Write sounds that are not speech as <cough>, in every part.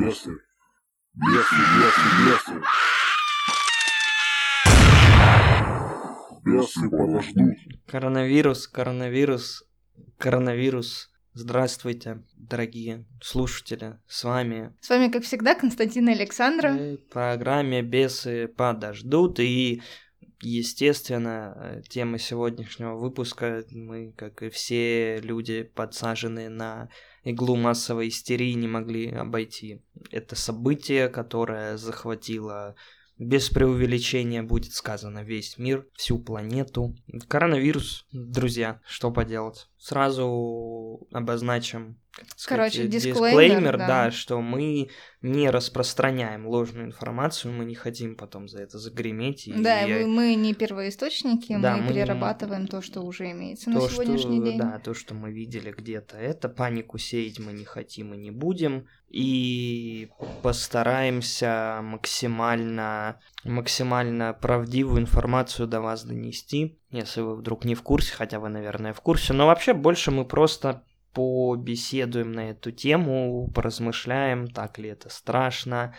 Бесы. Бесы, бесы, бесы. Бесы подождут. Коронавирус, коронавирус, коронавирус. Здравствуйте, дорогие слушатели. С вами С вами, как всегда, Константин и Александра. в программе «Бесы подождут». И, естественно, тема сегодняшнего выпуска, мы, как и все люди, подсаженные на иглу массовой истерии, не могли обойти. Это событие, которое захватило без преувеличения будет сказано весь мир, всю планету. Коронавирус, друзья, что поделать. Сразу обозначим как сказать, Короче, э, дисклеймер, да. да. что мы не распространяем ложную информацию, мы не хотим потом за это загреметь. И Да, я- мы, не первоисточники, Да, мы, мы- перерабатываем то, что уже имеется на то, сегодняшний что, день. Да, то, что мы видели где-то, это панику сеять мы не хотим и не будем. И постараемся максимально, максимально правдивую информацию до вас донести, если вы вдруг не в курсе, хотя вы, наверное, в курсе. Но вообще больше мы просто побеседуем на эту тему, поразмышляем, так ли это страшно,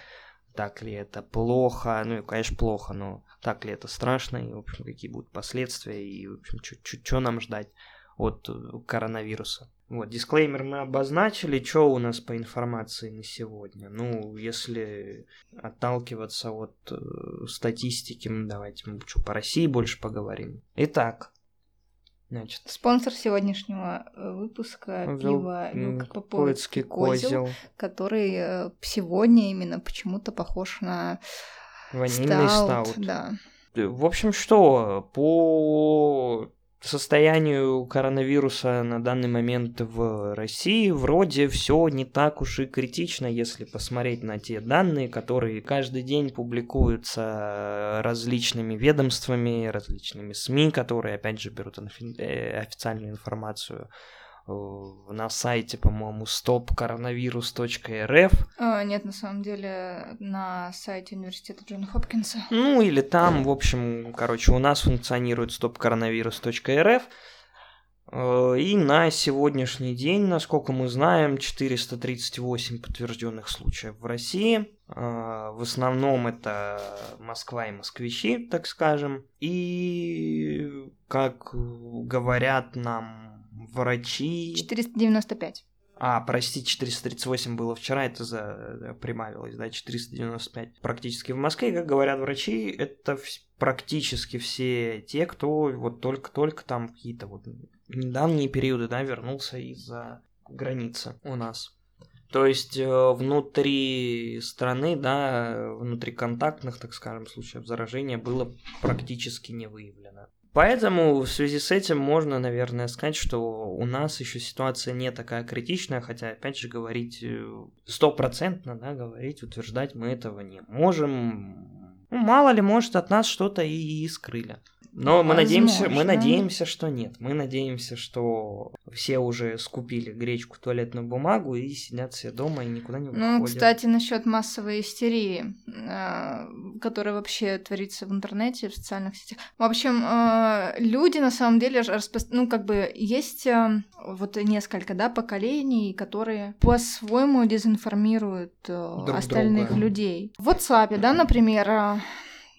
так ли это плохо, ну и, конечно, плохо, но так ли это страшно, и, в общем, какие будут последствия, и, в общем, что нам ждать от э, коронавируса. Вот, дисклеймер мы обозначили, что у нас по информации на сегодня. Ну, если отталкиваться от э, статистики, давайте мы чё, по России больше поговорим. Итак, значит, Спонсор сегодняшнего э, выпуска Вел- пиво м, Велкопоицкий Поицкий козел, который э, сегодня именно почему-то похож на ванильный стаут. Да. В общем, что, по состоянию коронавируса на данный момент в России вроде все не так уж и критично, если посмотреть на те данные, которые каждый день публикуются различными ведомствами, различными СМИ, которые, опять же, берут э, официальную информацию. э, на сайте, по-моему, stopcoronavirus.rf. А, нет, на самом деле на сайте университета Джона Хопкинса. Ну, или там, в общем, короче, у нас функционирует stopcoronavirus.rf. Э, И на сегодняшний день, насколько мы знаем, 438 подтвержденных случаев в России. Э, В основном это Москва и москвичи, так скажем. И, как говорят нам врачи... 495. А, прости, 438 было вчера, это за... прибавилось, да, 495. Практически в Москве, как говорят врачи, это практически все те, кто вот только-только там какие-то вот недавние периоды, да, вернулся из-за границы у нас. То есть э, внутри страны, да, внутри контактных, так скажем, случаев заражения было практически не выявлено. Поэтому в связи с этим можно, наверное, сказать, что у нас еще ситуация не такая критичная, хотя, опять же, говорить э, стопроцентно, да, говорить, утверждать мы этого не можем. Ну, мало ли, может, от нас что-то и скрыли. Но мы надеемся, мы надеемся, что нет. Мы надеемся, что все уже скупили гречку, туалетную бумагу и сидят все дома и никуда не выходят. Ну, кстати, насчет массовой истерии, э, которая вообще творится в интернете, в социальных сетях. В общем, э, люди на самом деле, распро- ну, как бы есть э, вот несколько, да, поколений, которые по-своему дезинформируют Друг остальных друга. людей. В WhatsApp, да, например,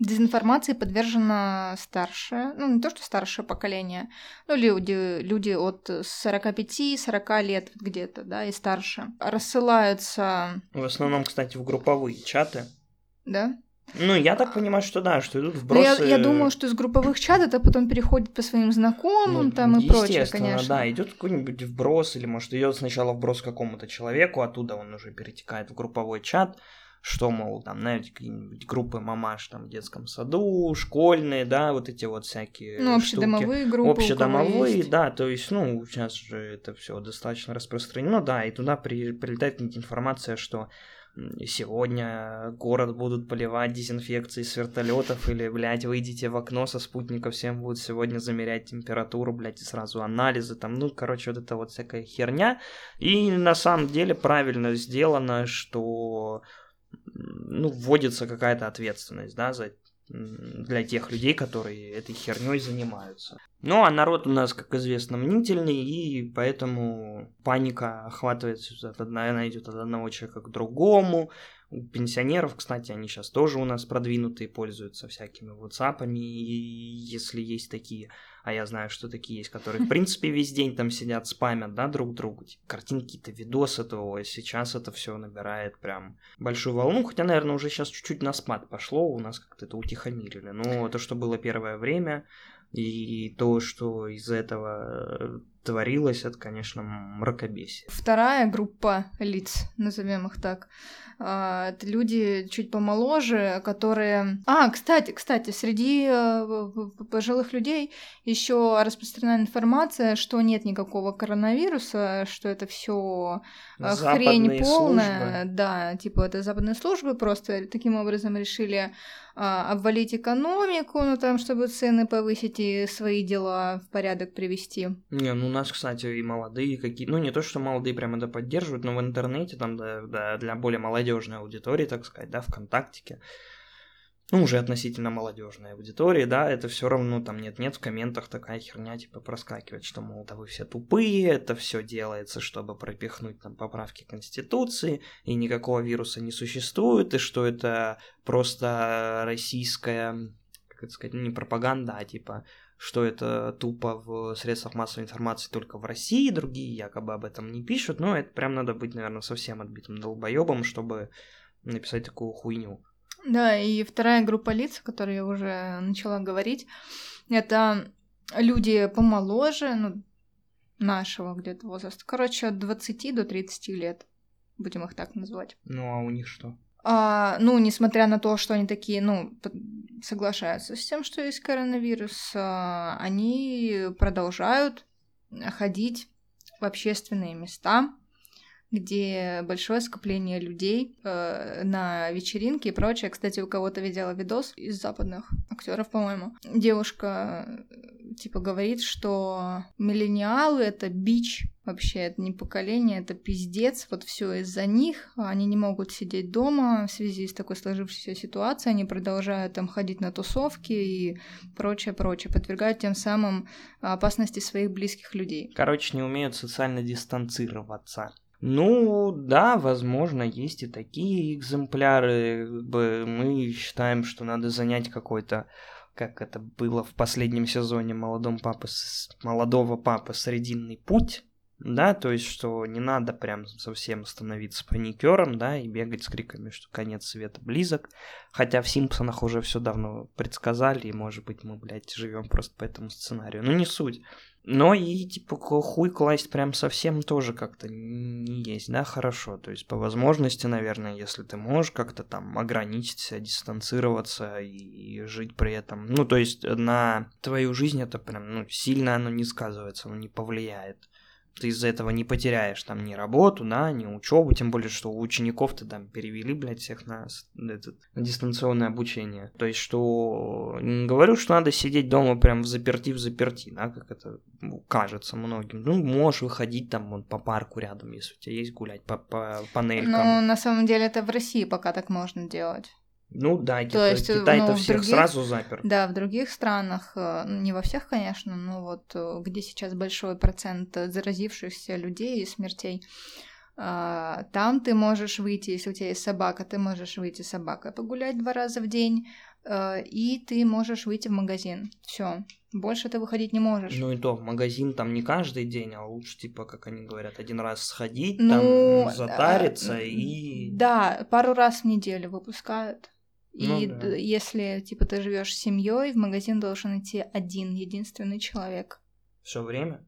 дезинформации подвержено старшее, ну, не то, что старшее поколение, ну, люди, люди от 45-40 лет где-то, да, и старше. Рассылаются, В основном, кстати, в групповые чаты. да? Ну, я так понимаю, что да, что идут Но я, вбросы. я думаю, что из групповых чатов это потом переходит по своим знакомым Ну, там и прочее, конечно. Да, идет какой-нибудь вброс, или может идет сначала вброс какому-то человеку, оттуда он уже перетекает в групповой чат, что, мол, там, знаете, какие-нибудь группы мамаш там в детском саду, школьные, да, вот эти вот всякие Ну, штуки. общедомовые группы. у кого Общедомовые, да, то есть, ну, сейчас же это все достаточно распространено, да, и туда при- прилетает информация, что сегодня город будут поливать дезинфекцией с вертолетов, или, блядь, выйдите в окно со спутника, всем будут сегодня замерять температуру, блядь, и сразу анализы, там, ну, короче, вот это вот всякая херня, и на самом деле правильно сделано, что ну, вводится какая-то ответственность, да, за для тех людей, которые этой херней занимаются. Ну, а народ у нас, как известно, мнительный, и поэтому паника охватывает, она идет от одного человека к другому. Пенсионеров, кстати, они сейчас тоже у нас продвинутые, пользуются всякими WhatsApp, если есть такие. А я знаю, что такие есть, которые, в <laughs> принципе, весь день там сидят, спамят, да, друг другу. Типа, картинки, то видосы, то сейчас это все набирает прям большую волну. Хотя, наверное, уже сейчас чуть-чуть на спад пошло, у нас как-то это утихомирили. Но то, что было первое время, и то, что из этого э, творилось, это, конечно, мракобесие. Вторая группа лиц, назовем их так, а, это люди чуть помоложе, которые... А, кстати, кстати, среди э, пожилых людей еще распространена информация, что нет никакого коронавируса, что это все хрень полная. службы. Да, типа это западные службы просто таким образом решили а, обвалить экономику, ну там, чтобы цены повысить и свои дела в порядок привести. Не, ну у нас, кстати, и молодые какие, ну не то, что молодые прям это поддерживают, но в интернете там да, да, для более молодежной аудитории, так сказать, да, ВКонтактике, ну, уже относительно молодежной аудитории, да, это все равно там нет-нет в комментах такая херня типа проскакивает, что, мол, да вы все тупые, это все делается, чтобы пропихнуть там поправки Конституции, и никакого вируса не существует, и что это просто российская, как это сказать, не пропаганда, а типа что это тупо в средствах массовой информации только в России, другие якобы об этом не пишут, но это прям надо быть, наверное, совсем отбитым долбоебом, чтобы написать такую хуйню. Да, и вторая группа лиц, о которой я уже начала говорить, это люди помоложе, ну, нашего где-то возраста. Короче, от 20 до 30 лет, будем их так называть. Ну, а у них что? А, ну, несмотря на то, что они такие, ну, соглашаются с тем, что есть коронавирус, а, они продолжают ходить в общественные места, где большое скопление людей э, на вечеринке и прочее. Кстати, у кого-то видела видос из западных актеров, по-моему. Девушка э, типа говорит, что миллениалы это бич вообще, это не поколение, это пиздец, вот все из-за них, они не могут сидеть дома в связи с такой сложившейся ситуацией, они продолжают там ходить на тусовки и прочее, прочее, подвергают тем самым опасности своих близких людей. Короче, не умеют социально дистанцироваться. Ну, да, возможно, есть и такие экземпляры. Мы считаем, что надо занять какой-то, как это было в последнем сезоне молодом папы, молодого папы, срединный путь. Да, то есть, что не надо прям совсем становиться паникером, да, и бегать с криками, что конец света близок. Хотя в Симпсонах уже все давно предсказали, и, может быть, мы, блядь, живем просто по этому сценарию. Ну, не суть. Но и, типа, хуй класть прям совсем тоже как-то не есть, да, хорошо. То есть, по возможности, наверное, если ты можешь как-то там ограничить себя, дистанцироваться и жить при этом. Ну, то есть, на твою жизнь это прям, ну, сильно оно не сказывается, оно не повлияет. Ты из-за этого не потеряешь там ни работу, да, ни учебу, тем более, что у учеников ты там перевели, блядь, всех на, этот, на дистанционное обучение. То есть, что не говорю, что надо сидеть дома прям в заперти, в заперти, да, как это ну, кажется многим. Ну, можешь выходить там вон, по парку рядом, если у тебя есть гулять, по, по панелькам. Но на самом деле это в России пока так можно делать. Ну да, То Китай- есть, э, Китай-то ну, всех других- сразу запер. Да, в других странах, э, не во всех, конечно, но вот э, где сейчас большой процент заразившихся людей и смертей, а, там ты можешь выйти, если у тебя есть собака, ты можешь выйти с собакой погулять два раза в день, э, и ты можешь выйти в магазин. Все. Больше ты выходить не можешь. Ну и то, в магазин там не каждый день, а лучше, типа, как они говорят, один раз сходить, Ну, там затариться э, и... Да, пару раз в неделю выпускают. И Ну да. если, типа, ты живешь с семьей, в магазин должен идти один, единственный человек. Все время?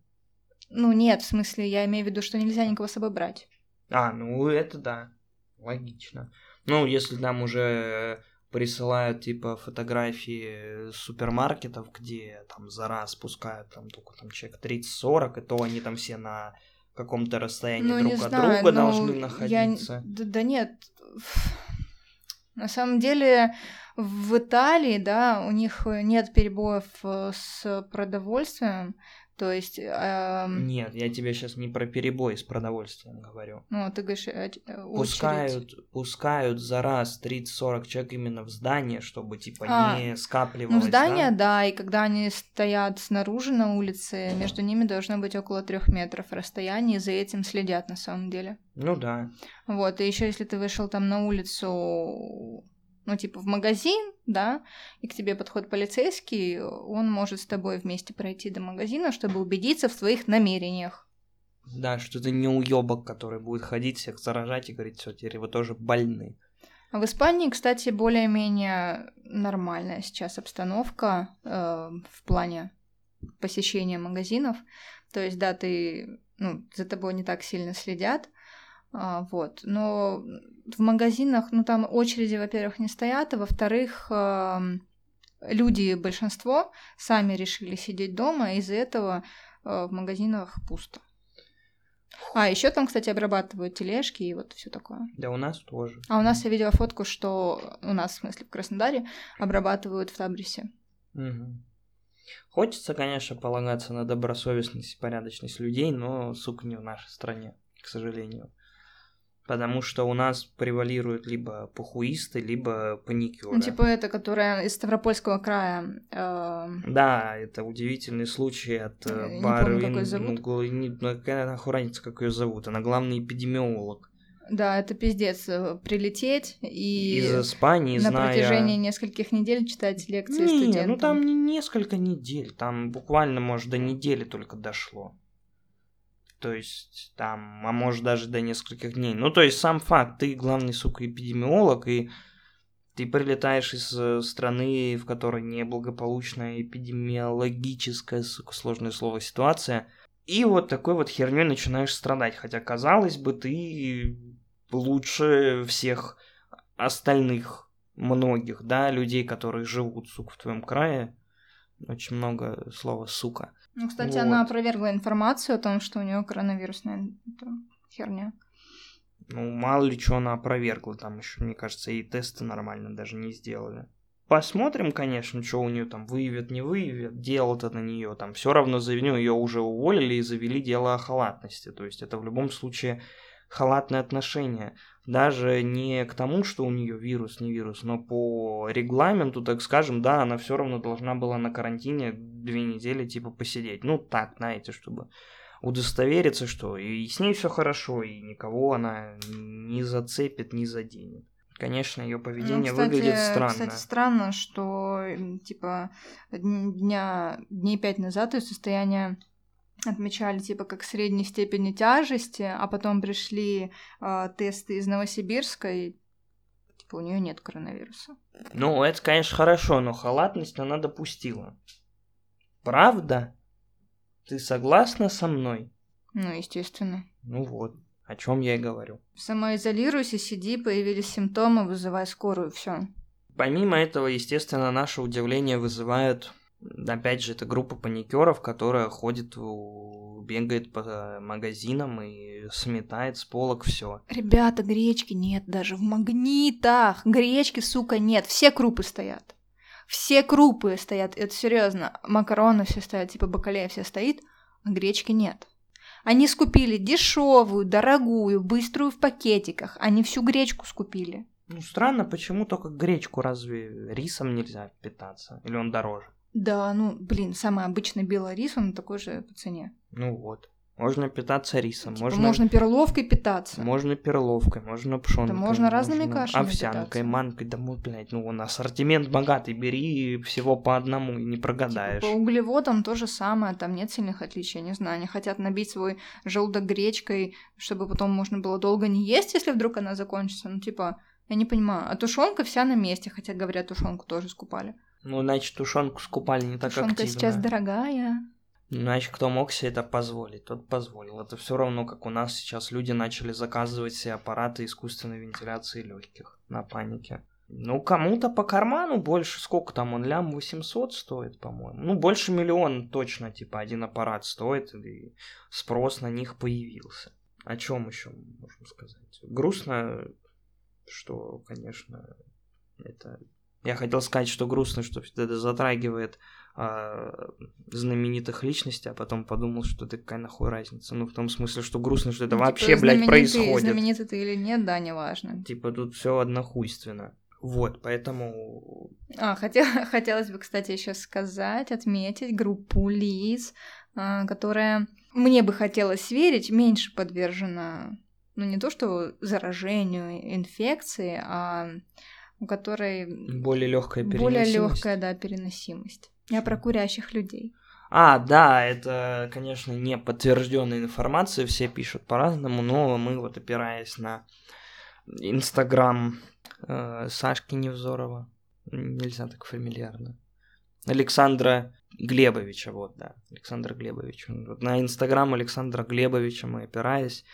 Ну, нет, в смысле, я имею в виду, что нельзя никого с собой брать. А, ну это да, логично. Ну, если там уже присылают, типа, фотографии супермаркетов, где там за раз пускают там только там человек 30-40, и то они там все на каком-то расстоянии ну, друг от знаю, друга ну, должны я находиться. Да, да нет. На самом деле, в Италии, да, у них нет перебоев э, с продовольствием, То есть... эм, Нет, я тебе сейчас не про перебой с продовольствием говорю. ну, ты говоришь, э, э, очередь. Пускают, пускают за раз 30-40 человек именно в здание, чтобы типа А, не скапливалось. Ну, в здание, да? да, и когда они стоят снаружи на улице, между ними должно быть около трех метров расстояния, и за этим следят на самом деле. Ну да. Вот, и еще если ты вышел там на улицу, ну, типа в магазин, да, и к тебе подходит полицейский, он может с тобой вместе пройти до магазина, чтобы убедиться в твоих намерениях. Да, что ты не уебок, который будет ходить, всех заражать и говорить, все, теперь вы тоже больны. А в Испании, кстати, более-менее нормальная сейчас обстановка э, в плане посещения магазинов. То есть, да, ты, ну, за тобой не так сильно следят, вот. Но в магазинах, ну, там очереди, во-первых, не стоят, а во-вторых, люди, большинство, сами решили сидеть дома, и из-за этого э, в магазинах пусто. А, еще там, кстати, обрабатывают тележки и вот все такое. Да у нас тоже. А у нас я видела фотку, что у нас, в смысле, в Краснодаре обрабатывают в Табрисе. Мгм. Хочется, конечно, полагаться на добросовестность и порядочность людей, но, сука, не в нашей стране, к сожалению. Потому что у нас превалируют либо похуисты, либо паникеры. Ну, типа это, которая из Ставропольского края. э, Да, это удивительный случай от Э, не Бары. помню, как её ну, гла- не- ну, какая нахуй разница, как ее зовут? Она главный эпидемиолог. да, это пиздец. э, Прилететь и Из Испании, на зная... протяжении нескольких недель читать лекции Не, студентам. ну там не несколько недель, там буквально, может, до недели только дошло. То есть там, а может даже до нескольких дней. Ну, то есть сам факт, ты главный, сука, эпидемиолог, и ты прилетаешь из э, страны, в которой неблагополучная эпидемиологическая, сука, сложное слово, ситуация, и вот такой вот херней начинаешь страдать. Хотя, казалось бы, ты лучше всех остальных многих, да, людей, которые живут, сука, в твоем крае. Очень много слова «сука». Ну, кстати, Вот. она опровергла информацию о том, что у нее коронавирусная херня. Ну, мало ли что она опровергла, там еще, мне кажется, и тесты нормально даже не сделали. Посмотрим, конечно, что у нее там выявят, не выявят, дело-то на нее там. Все равно за нее ее уже уволили и завели дело о халатности. То есть это в любом случае халатное отношение. Даже не к тому, что у нее вирус, не вирус, но по регламенту, так скажем, да, она все равно должна была на карантине две недели типа посидеть. Ну так, знаете, чтобы удостовериться, что и с ней все хорошо, и никого она не зацепит, не заденет. Конечно, ее поведение Ну, кстати, выглядит странно. Кстати, странно, что типа дн- дня, дней пять назад ее состояние отмечали типа как средней степени тяжести, а потом пришли а, тесты из Новосибирска, и типа у нее нет коронавируса. Ну, это, конечно, хорошо, но халатность она допустила. Правда? Ты согласна со мной? Ну, естественно. Ну вот, о чем я и говорю. Самоизолируйся, сиди, появились симптомы, вызывай скорую, все. Помимо этого, естественно, наше удивление вызывает, опять же, это группа паникеров, которая ходит, бегает по магазинам и сметает с полок все. Ребята, гречки нет даже в магнитах. Гречки, сука, нет. Все крупы стоят. Все крупы стоят, это серьезно. Макароны все стоят, типа бакалея все стоит, а гречки нет. Они скупили дешевую, дорогую, быструю в пакетиках. Они всю гречку скупили. Ну, странно, почему только гречку разве рисом нельзя питаться? Или он дороже? Да, ну, блин, самый обычный белый рис, он такой же по цене. Ну вот. Можно питаться рисом, Типа, можно, можно перловкой питаться. можно перловкой, можно пшенкой. можно разными можно кашами Овсянкой, питаться. манкой, да ну, блядь, ну он ассортимент богатый, бери всего по одному и не прогадаешь. По углеводам то же самое, там нет сильных отличий, я не знаю. Они хотят набить свой желудок гречкой, чтобы потом можно было долго не есть, если вдруг она закончится. Ну, типа, я не понимаю. А тушенка вся на месте, хотя, говорят, тушенку тоже скупали. Ну, значит, тушенку скупали не так Тушенка активно. сейчас дорогая. Значит, кто мог себе это позволить, тот позволил. Это все равно, как у нас сейчас люди начали заказывать себе аппараты искусственной вентиляции легких на панике. Ну, кому-то по карману больше, сколько там он, лям 800 стоит, по-моему. Ну, больше миллиона точно, типа, один аппарат стоит, и спрос на них появился. О чем еще можно сказать? Грустно, что, конечно, это... Я хотел сказать, что грустно, что это затрагивает а, знаменитых личностей, а потом подумал, что это какая нахуй разница. Ну, в том смысле, что грустно, что это Ну, вообще, типа, блядь, происходит. Знаменитый ты или нет, да, неважно. Типа тут все однохуйственно. Вот, поэтому... А, хотел, <laughs> хотелось бы, кстати, еще сказать, отметить группу лиц, а, которая, мне бы хотелось верить, меньше подвержена, ну не то что заражению, инфекции, а у которой Более легкая более переносимость. легкая, да, переносимость. Я про курящих людей. А, да, это, конечно, не подтвержденная информация, все пишут по-разному, но мы вот опираясь на Инстаграм э, Сашки Невзорова, нельзя так фамильярно, Александра Глебовича, вот, да, Александра Глебовича. Вот на Инстаграм Александра Глебовича мы опираясь,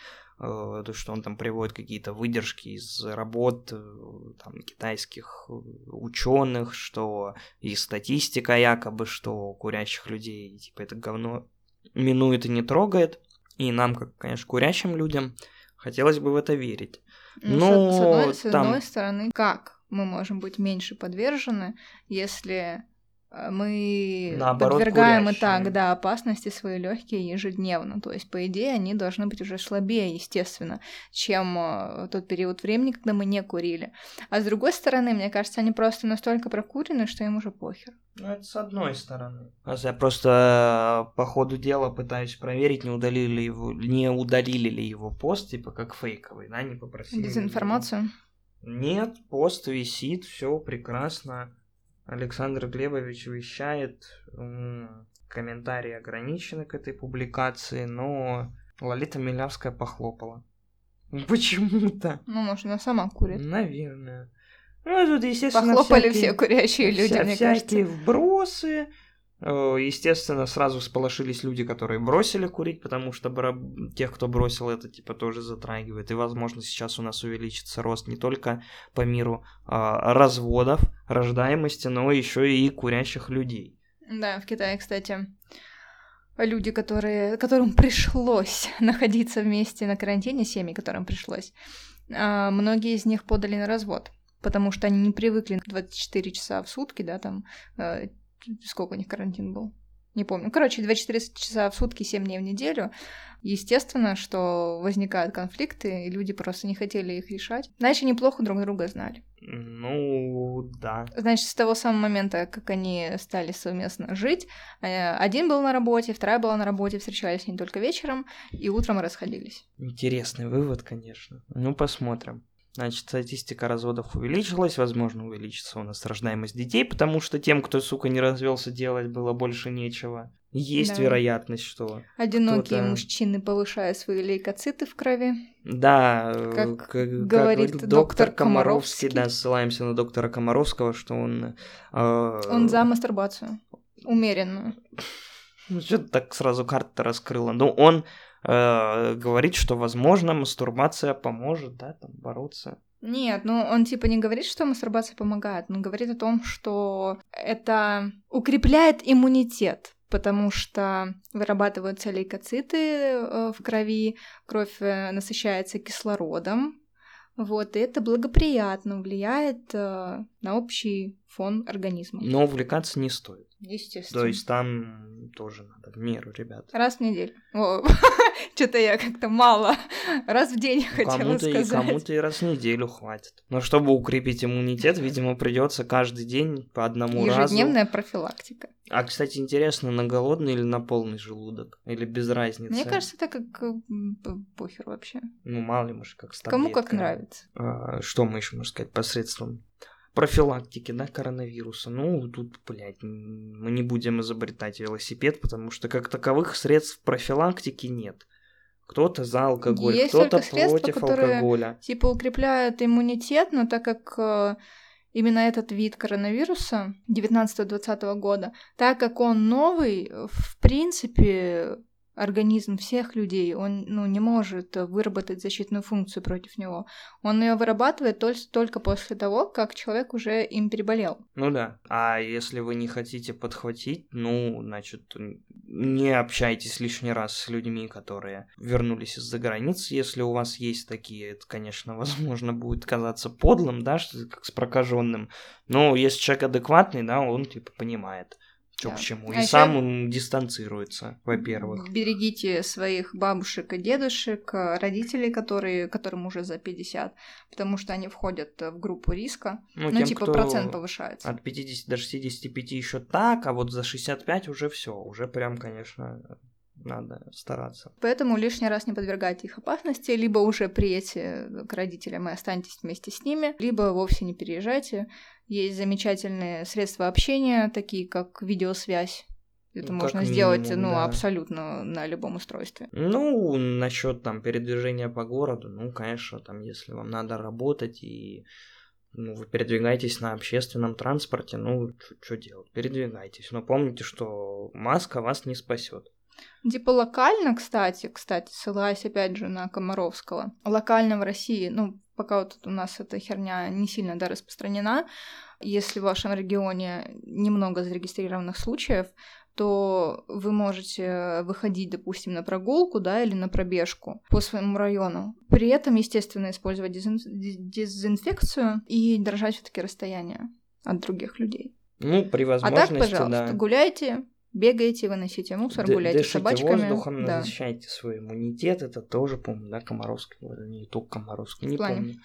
то, что он там приводит какие-то выдержки из работ э, там, китайских ученых, что и статистика якобы, что курящих людей типа это говно минует и не трогает. И нам, как, конечно, курящим людям, хотелось бы в это верить. Ну, Ну, с, с одной, с там- одной стороны, как мы можем быть меньше подвержены, если э, мы Наоборот, подвергаем и так, да, опасности свои легкие ежедневно. То есть, по идее, они должны быть уже слабее, естественно, чем э, тот период времени, когда мы не курили. А с другой стороны, мне кажется, они просто настолько прокурены, что им уже похер. Ну, это с одной стороны. Я просто э, по ходу дела пытаюсь проверить, не удалили ли его, не удалили ли его пост, типа как фейковый, да, не попросили. ли Дезинформацию. его. Нет, пост висит, все прекрасно. Александр Глебович вещает, комментарии ограничены к этой публикации, но Лолита Милявская похлопала. <laughs> Почему-то. Ну, может, она сама курит. Наверное. Ну, тут, естественно, Похлопали всякие- все курящие люди, вся- мне всякие кажется. вбросы. Э, Естественно, сразу всполошились люди, которые бросили курить, потому что тех, кто бросил это, типа, тоже затрагивает. И, возможно, сейчас у нас увеличится рост не только по миру а, разводов, рождаемости, но еще и курящих людей. Да, в Китае, кстати, люди, которые, которым пришлось <laughs> находиться вместе на карантине, семьи, которым пришлось, а, многие из них подали на развод, потому что они не привыкли 24 часа в сутки, да, там, э, сколько у них карантин был? Не помню. Короче, 24 часа в сутки, 7 дней в неделю. Естественно, что возникают конфликты, и люди просто не хотели их решать. Значит, неплохо друг друга знали. Ну, да. Значит, с того самого момента, как они стали совместно жить, э, один был на работе, вторая была на работе, встречались не только вечером, и утром расходились. Интересный вывод, конечно. Ну, посмотрим. Значит, статистика разводов увеличилась, возможно, увеличится у нас рождаемость детей, потому что тем, кто, сука, не развелся, делать было больше нечего. Есть Да. вероятность, что... Одинокие мужчины повышают свои лейкоциты в крови. Да, э, Как как, как говорит доктор доктор Комаровский, Комаровский. да, ссылаемся на доктора Комаровского, что он... э, Он за мастурбацию. Умеренную. Ну, <laughs> что ты так сразу карта раскрыла? Ну, он э, говорит, что, возможно, мастурбация поможет, да, там, бороться. Нет, ну он типа не говорит, что мастурбация помогает, он говорит о том, что это укрепляет иммунитет, потому что вырабатываются лейкоциты э, в крови, кровь э, насыщается кислородом, вот, и это благоприятно влияет э, на общий фон организма. Но увлекаться не стоит. Естественно. То есть там тоже надо в меру, ребят. Раз в неделю. <laughs> Что-то я как-то мало. <laughs> Раз в день хотела Кому-то и, сказать. кому-то и раз в неделю хватит. Но чтобы укрепить иммунитет, видимо, придется каждый день по одному разу. Ежедневная профилактика. А, кстати, интересно, на голодный или на полный желудок? Или без разницы? Мне кажется, это как э, похер вообще. Ну, мало ли, может, как с Кому как нравится. А, что мы еще можем сказать посредством профилактики, да, коронавируса? Ну, тут, блядь, мы не будем изобретать велосипед, потому что как таковых средств профилактики нет. Кто-то за алкоголь, Есть кто-то только средства, против которые- алкоголя. Типа укрепляют иммунитет, но так как э, именно этот вид коронавируса 19-20 года, так как он новый, э, в принципе, организм всех людей, он ну, не может выработать защитную функцию против него. Он ее вырабатывает тол- только после того, как человек уже им переболел. Ну да. А если вы не хотите подхватить, ну, значит, не общайтесь лишний раз с людьми, которые вернулись из-за границы. Если у вас есть такие, это, конечно, <laughs> возможно, будет казаться подлым, да, что как с прокаженным. Но если человек адекватный, да, он типа понимает. Чё Да. к чему. А И ещё- сам он дистанцируется, во-первых. Берегите своих бабушек и дедушек, э, родителей, которые, которым уже за 50, потому что они входят э, в группу риска. Ну, тем, типа процент повышается. От 50 до 65 еще так, а вот за 65 уже все, уже прям, конечно, надо стараться. Поэтому лишний раз не подвергайте их опасности, либо уже приедьте к родителям и останьтесь вместе с ними, либо вовсе не переезжайте. Есть замечательные средства общения, такие как видеосвязь. Это Ну, можно сделать, минимум, ну, да. абсолютно на любом устройстве. Ну, насчет там передвижения по городу, ну, конечно, там, если вам надо работать и ну, вы передвигаетесь на общественном транспорте, ну, что делать? Передвигайтесь. Но помните, что маска вас не спасет. Типа локально, кстати, кстати, ссылаясь опять же на Комаровского, локально в России, ну, пока вот у нас эта херня не сильно, да, распространена, если в вашем регионе немного зарегистрированных случаев, то вы можете выходить, допустим, на прогулку, да, или на пробежку по своему району. При этом, естественно, использовать дезин- дез- дезинфекцию и держать все таки расстояние от других людей. Ну, при А возможности, так, пожалуйста, да. гуляйте, бегайте, выносите мусор, Д- гуляйте с собачками. воздухом, да. защищайте свой иммунитет. Это тоже, помню, да, Комаровский говорил, не только Комаровский, не В плане? помню.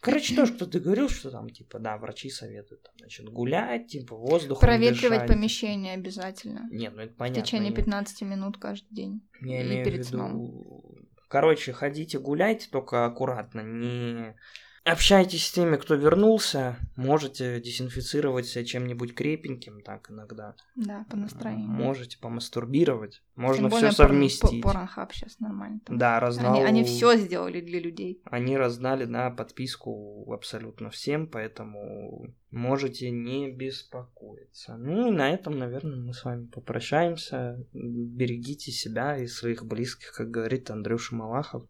Короче, тоже кто-то говорил, что там, типа, да, врачи советуют, там, значит, гулять, типа, воздухом Проветривать дышать. помещение обязательно. Нет, ну это В понятно. течение я- 15 минут каждый день. Я и имею перед в сном. виду... Короче, ходите гуляйте, только аккуратно, не общайтесь с теми, кто вернулся, можете дезинфицировать себя чем-нибудь крепеньким, так иногда. Да, по настроению. Можете помастурбировать, можно все совместить. по- Порнхаб сейчас нормально. там. Да, разнал... Они, они все сделали для людей. Они раздали, да, подписку абсолютно всем, поэтому можете не беспокоиться. Ну и на этом, наверное, мы с вами попрощаемся. Берегите себя и своих близких, как говорит Андрюша Малахов.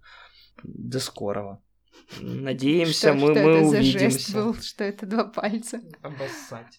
До скорого. Надеемся, что, мы, что мы это за увидимся. жест был, что это два пальца. Обоссать.